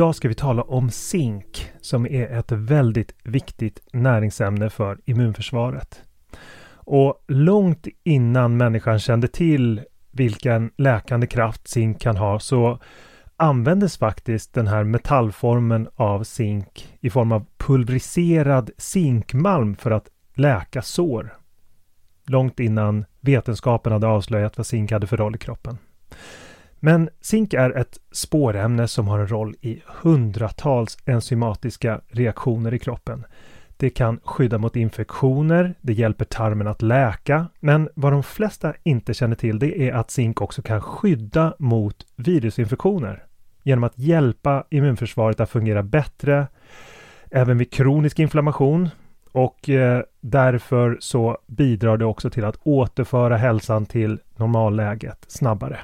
Idag ska vi tala om zink som är ett väldigt viktigt näringsämne för immunförsvaret. Och långt innan människan kände till vilken läkande kraft zink kan ha så användes faktiskt den här metallformen av zink i form av pulveriserad zinkmalm för att läka sår. Långt innan vetenskapen hade avslöjat vad zink hade för roll i kroppen. Men zink är ett spårämne som har en roll i hundratals enzymatiska reaktioner i kroppen. Det kan skydda mot infektioner, det hjälper tarmen att läka, men vad de flesta inte känner till det är att zink också kan skydda mot virusinfektioner genom att hjälpa immunförsvaret att fungera bättre även vid kronisk inflammation och eh, därför så bidrar det också till att återföra hälsan till normalläget snabbare.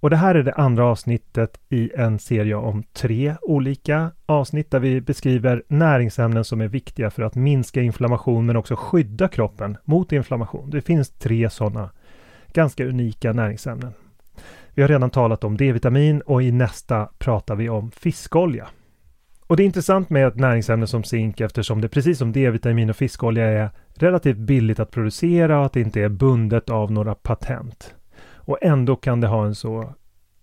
Och det här är det andra avsnittet i en serie om tre olika avsnitt där vi beskriver näringsämnen som är viktiga för att minska inflammation men också skydda kroppen mot inflammation. Det finns tre sådana ganska unika näringsämnen. Vi har redan talat om D-vitamin och i nästa pratar vi om fiskolja. Och det är intressant med ett näringsämne som zink eftersom det precis som D-vitamin och fiskolja är relativt billigt att producera och att det inte är bundet av några patent. Och ändå kan det ha en så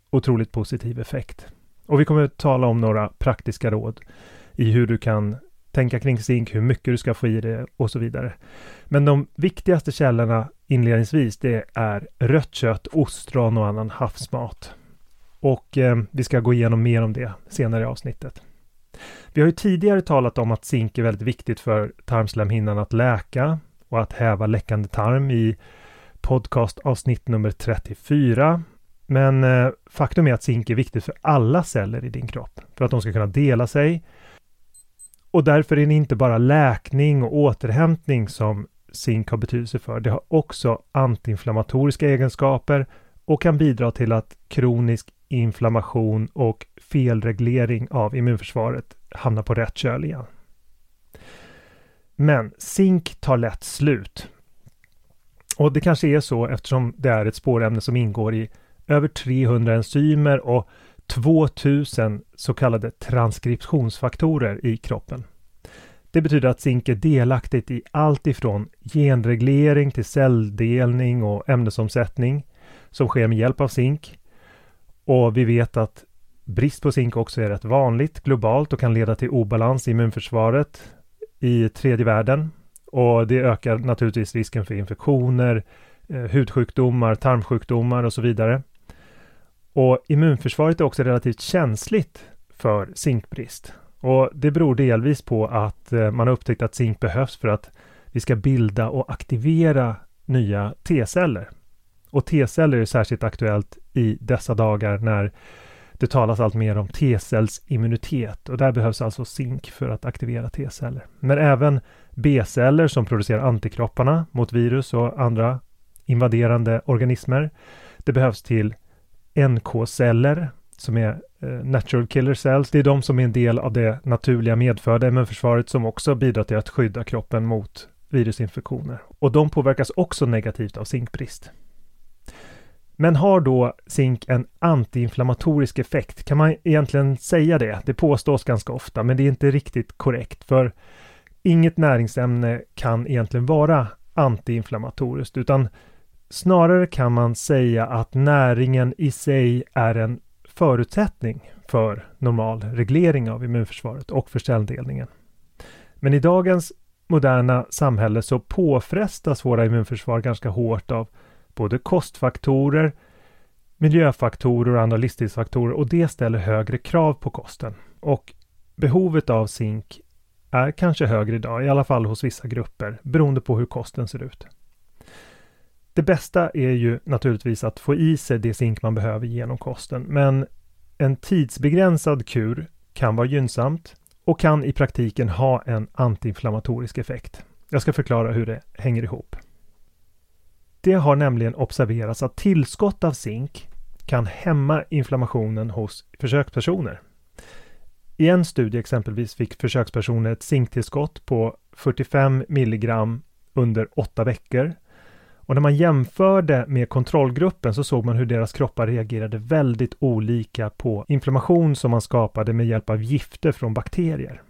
otroligt positiv effekt. Och vi kommer att tala om några praktiska råd i hur du kan tänka kring zink, hur mycket du ska få i det och så vidare. Men de viktigaste källorna inledningsvis det är rött kött, ostron och annan havsmat. Och eh, vi ska gå igenom mer om det senare i avsnittet. Vi har ju tidigare talat om att zink är väldigt viktigt för tarmslemhinnan att läka och att häva läckande tarm i podcast avsnitt nummer 34. Men eh, faktum är att zink är viktigt för alla celler i din kropp för att de ska kunna dela sig. Och därför är det inte bara läkning och återhämtning som zink har betydelse för. Det har också antiinflammatoriska egenskaper och kan bidra till att kronisk inflammation och felreglering av immunförsvaret hamnar på rätt köl igen. Men zink tar lätt slut och det kanske är så eftersom det är ett spårämne som ingår i över 300 enzymer och 2000 så kallade transkriptionsfaktorer i kroppen. Det betyder att zink är delaktigt i allt ifrån genreglering till celldelning och ämnesomsättning som sker med hjälp av zink. Och vi vet att brist på zink också är rätt vanligt globalt och kan leda till obalans i immunförsvaret i tredje världen. Och det ökar naturligtvis risken för infektioner, eh, hudsjukdomar, tarmsjukdomar och så vidare. Och immunförsvaret är också relativt känsligt för zinkbrist. Och det beror delvis på att eh, man har upptäckt att zink behövs för att vi ska bilda och aktivera nya T-celler. Och T-celler är särskilt aktuellt i dessa dagar när det talas allt mer om T-cellsimmunitet och där behövs alltså zink för att aktivera T-celler. Men även B-celler som producerar antikropparna mot virus och andra invaderande organismer. Det behövs till NK-celler som är eh, Natural Killer Cells. Det är de som är en del av det naturliga medfödda immunförsvaret som också bidrar till att skydda kroppen mot virusinfektioner. Och de påverkas också negativt av zinkbrist. Men har då zink en antiinflammatorisk effekt? Kan man egentligen säga det? Det påstås ganska ofta, men det är inte riktigt korrekt. För inget näringsämne kan egentligen vara antiinflammatoriskt, utan snarare kan man säga att näringen i sig är en förutsättning för normal reglering av immunförsvaret och för celldelningen. Men i dagens moderna samhälle så påfrestas våra immunförsvar ganska hårt av både kostfaktorer, miljöfaktorer och andra livsstilsfaktorer och det ställer högre krav på kosten. Och behovet av zink är kanske högre idag, i alla fall hos vissa grupper, beroende på hur kosten ser ut. Det bästa är ju naturligtvis att få i sig det zink man behöver genom kosten, men en tidsbegränsad kur kan vara gynnsamt och kan i praktiken ha en antiinflammatorisk effekt. Jag ska förklara hur det hänger ihop. Det har nämligen observerats att tillskott av zink kan hämma inflammationen hos försökspersoner. I en studie exempelvis fick försökspersoner ett zinktillskott på 45 milligram under åtta veckor. Och när man jämförde med kontrollgruppen så såg man hur deras kroppar reagerade väldigt olika på inflammation som man skapade med hjälp av gifter från bakterier.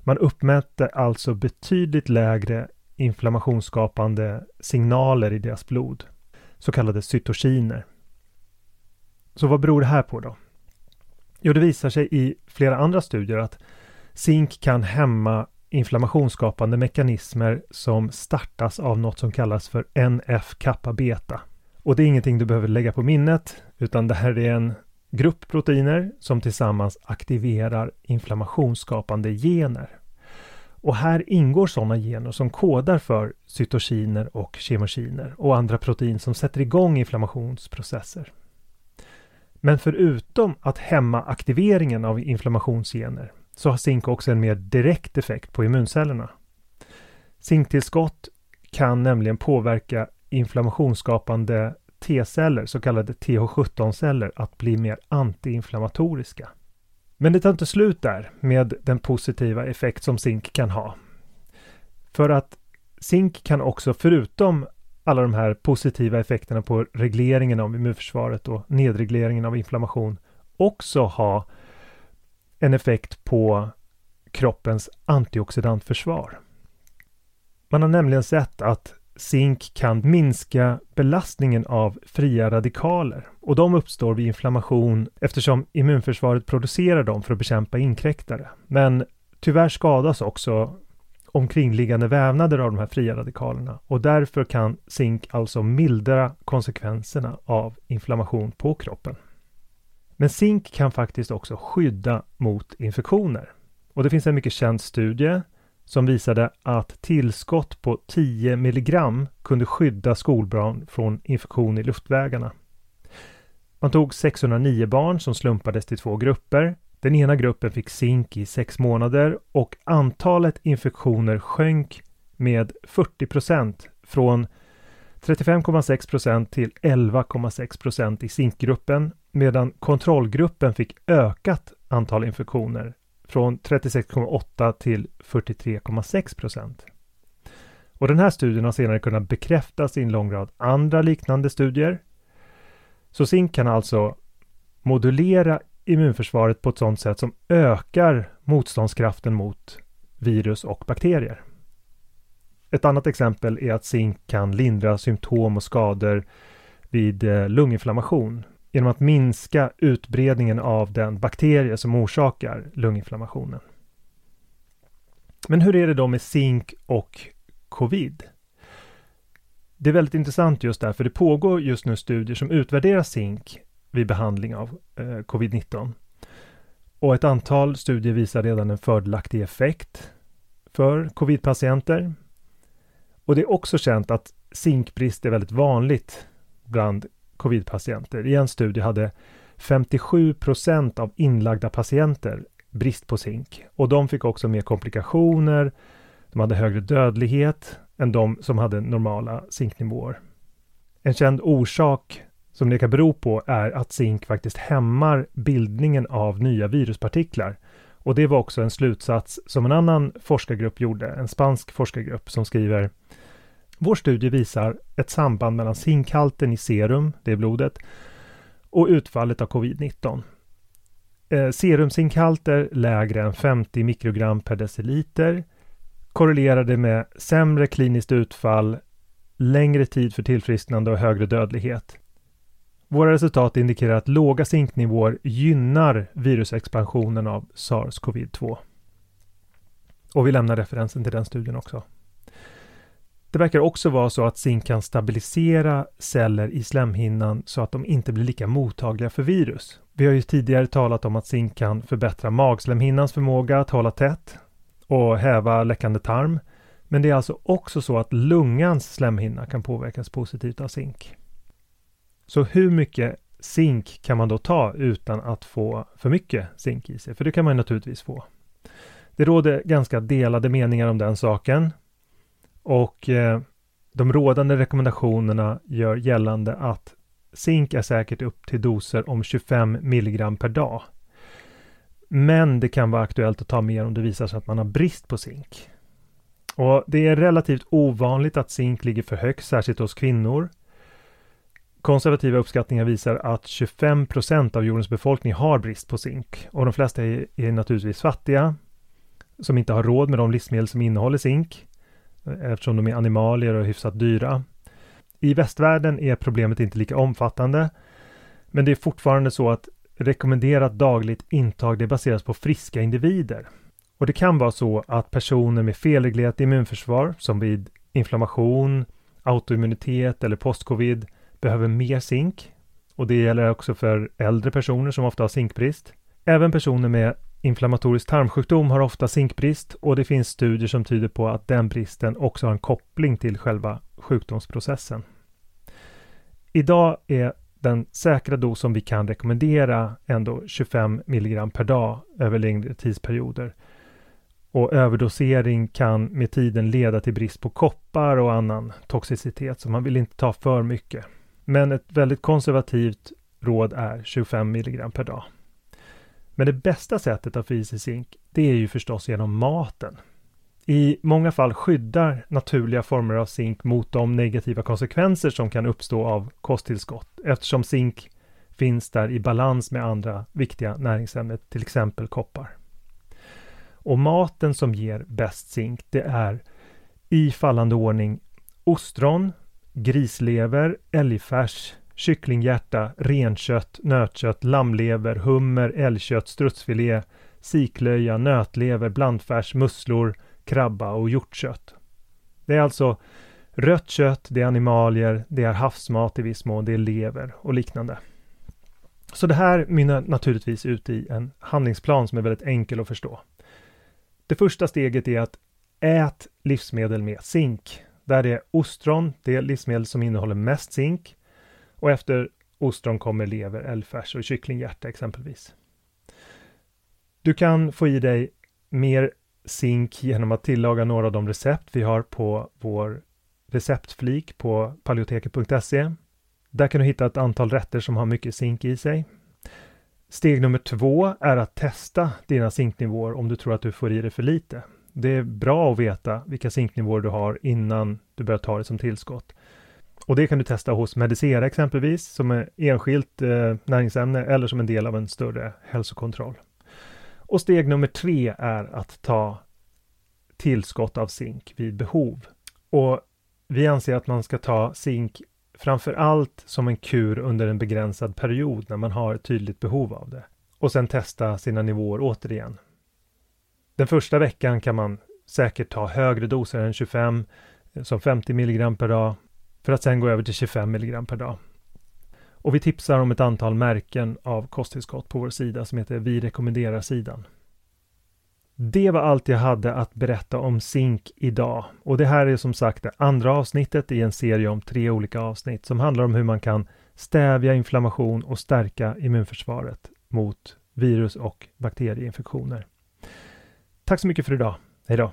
Man uppmätte alltså betydligt lägre inflammationsskapande signaler i deras blod, så kallade cytokiner. Så vad beror det här på då? Jo, det visar sig i flera andra studier att zink kan hämma inflammationsskapande mekanismer som startas av något som kallas för NF-kappa beta. Och det är ingenting du behöver lägga på minnet, utan det här är en grupp proteiner som tillsammans aktiverar inflammationsskapande gener. Och här ingår sådana gener som kodar för cytokiner och kemokiner och andra protein som sätter igång inflammationsprocesser. Men förutom att hämma aktiveringen av inflammationsgener så har zink också en mer direkt effekt på immuncellerna. Zinktillskott kan nämligen påverka inflammationsskapande T-celler, så kallade TH17-celler, att bli mer antiinflammatoriska. Men det tar inte slut där med den positiva effekt som zink kan ha. För att zink kan också, förutom alla de här positiva effekterna på regleringen av immunförsvaret och nedregleringen av inflammation, också ha en effekt på kroppens antioxidantförsvar. Man har nämligen sett att Zink kan minska belastningen av fria radikaler och de uppstår vid inflammation eftersom immunförsvaret producerar dem för att bekämpa inkräktare. Men tyvärr skadas också omkringliggande vävnader av de här fria radikalerna och därför kan zink alltså mildra konsekvenserna av inflammation på kroppen. Men zink kan faktiskt också skydda mot infektioner. Och det finns en mycket känd studie som visade att tillskott på 10 milligram kunde skydda skolbarn från infektion i luftvägarna. Man tog 609 barn som slumpades till två grupper. Den ena gruppen fick zink i sex månader och antalet infektioner sjönk med 40 procent från 35,6 procent till 11,6 procent i zinkgruppen medan kontrollgruppen fick ökat antal infektioner från 36,8 till 43,6 procent. Och den här studien har senare kunnat bekräftas i en lång rad andra liknande studier. Så zink kan alltså modulera immunförsvaret på ett sådant sätt som ökar motståndskraften mot virus och bakterier. Ett annat exempel är att zink kan lindra symptom och skador vid eh, lunginflammation genom att minska utbredningen av den bakterie som orsakar lunginflammationen. Men hur är det då med zink och covid? Det är väldigt intressant just därför det pågår just nu studier som utvärderar zink vid behandling av eh, covid-19. Och ett antal studier visar redan en fördelaktig effekt för covid-patienter. Och det är också känt att zinkbrist är väldigt vanligt bland covidpatienter. I en studie hade 57 procent av inlagda patienter brist på zink och de fick också mer komplikationer. De hade högre dödlighet än de som hade normala zinknivåer. En känd orsak som det kan bero på är att zink faktiskt hämmar bildningen av nya viruspartiklar. Och det var också en slutsats som en annan forskargrupp gjorde, en spansk forskargrupp som skriver vår studie visar ett samband mellan zinkhalten i serum, det är blodet, och utfallet av covid-19. Eh, serumzinkhalter lägre än 50 mikrogram per deciliter korrelerade med sämre kliniskt utfall, längre tid för tillfrisknande och högre dödlighet. Våra resultat indikerar att låga zinknivåer gynnar virusexpansionen av SARS-CoV-2. Och vi lämnar referensen till den studien också. Det verkar också vara så att zink kan stabilisera celler i slemhinnan så att de inte blir lika mottagliga för virus. Vi har ju tidigare talat om att zink kan förbättra magslemhinnans förmåga att hålla tätt och häva läckande tarm. Men det är alltså också så att lungans slemhinna kan påverkas positivt av zink. Så hur mycket zink kan man då ta utan att få för mycket zink i sig? För det kan man naturligtvis få. Det råder ganska delade meningar om den saken. Och eh, de rådande rekommendationerna gör gällande att zink är säkert upp till doser om 25 milligram per dag. Men det kan vara aktuellt att ta mer om det visar sig att man har brist på zink. Och Det är relativt ovanligt att zink ligger för högt, särskilt hos kvinnor. Konservativa uppskattningar visar att 25 procent av jordens befolkning har brist på zink och de flesta är, är naturligtvis fattiga som inte har råd med de livsmedel som innehåller zink eftersom de är animalier och hyfsat dyra. I västvärlden är problemet inte lika omfattande men det är fortfarande så att rekommenderat dagligt intag det baseras på friska individer. Och det kan vara så att personer med felreglerat immunförsvar som vid inflammation, autoimmunitet eller postcovid behöver mer zink. Och det gäller också för äldre personer som ofta har zinkbrist. Även personer med inflammatorisk tarmsjukdom har ofta zinkbrist och det finns studier som tyder på att den bristen också har en koppling till själva sjukdomsprocessen. Idag är den säkra dos som vi kan rekommendera ändå 25 mg per dag över längre tidsperioder. Och överdosering kan med tiden leda till brist på koppar och annan toxicitet, så man vill inte ta för mycket. Men ett väldigt konservativt råd är 25 mg per dag. Men det bästa sättet att få i sig zink, det är ju förstås genom maten. I många fall skyddar naturliga former av zink mot de negativa konsekvenser som kan uppstå av kosttillskott eftersom zink finns där i balans med andra viktiga näringsämnen, till exempel koppar. Och maten som ger bäst zink, det är i fallande ordning ostron, grislever, älgfärs, kycklinghjärta, renkött, nötkött, lammlever, hummer, älgkött, strutsfilé, siklöja, nötlever, blandfärs, musslor, krabba och hjortkött. Det är alltså rött kött, det är animalier, det är havsmat i viss mån, det är lever och liknande. Så det här mynnar naturligtvis ut i en handlingsplan som är väldigt enkel att förstå. Det första steget är att ät livsmedel med zink. Där är ostron det livsmedel som innehåller mest zink. Och efter ostron kommer lever, älgfärs och kycklinghjärta exempelvis. Du kan få i dig mer zink genom att tillaga några av de recept vi har på vår receptflik på paleoteket.se. Där kan du hitta ett antal rätter som har mycket zink i sig. Steg nummer två är att testa dina zinknivåer om du tror att du får i dig för lite. Det är bra att veta vilka zinknivåer du har innan du börjar ta det som tillskott. Och det kan du testa hos Medicera exempelvis, som är enskilt eh, näringsämne eller som en del av en större hälsokontroll. Och steg nummer tre är att ta tillskott av zink vid behov. Och vi anser att man ska ta zink framför allt som en kur under en begränsad period när man har ett tydligt behov av det. Och sen testa sina nivåer återigen. Den första veckan kan man säkert ta högre doser än 25, eh, som 50 mg per dag, för att sen gå över till 25 mg per dag. Och vi tipsar om ett antal märken av kosttillskott på vår sida som heter Vi rekommenderar sidan. Det var allt jag hade att berätta om zink idag. Och det här är som sagt det andra avsnittet i en serie om tre olika avsnitt som handlar om hur man kan stävja inflammation och stärka immunförsvaret mot virus och bakterieinfektioner. Tack så mycket för idag. Hej då!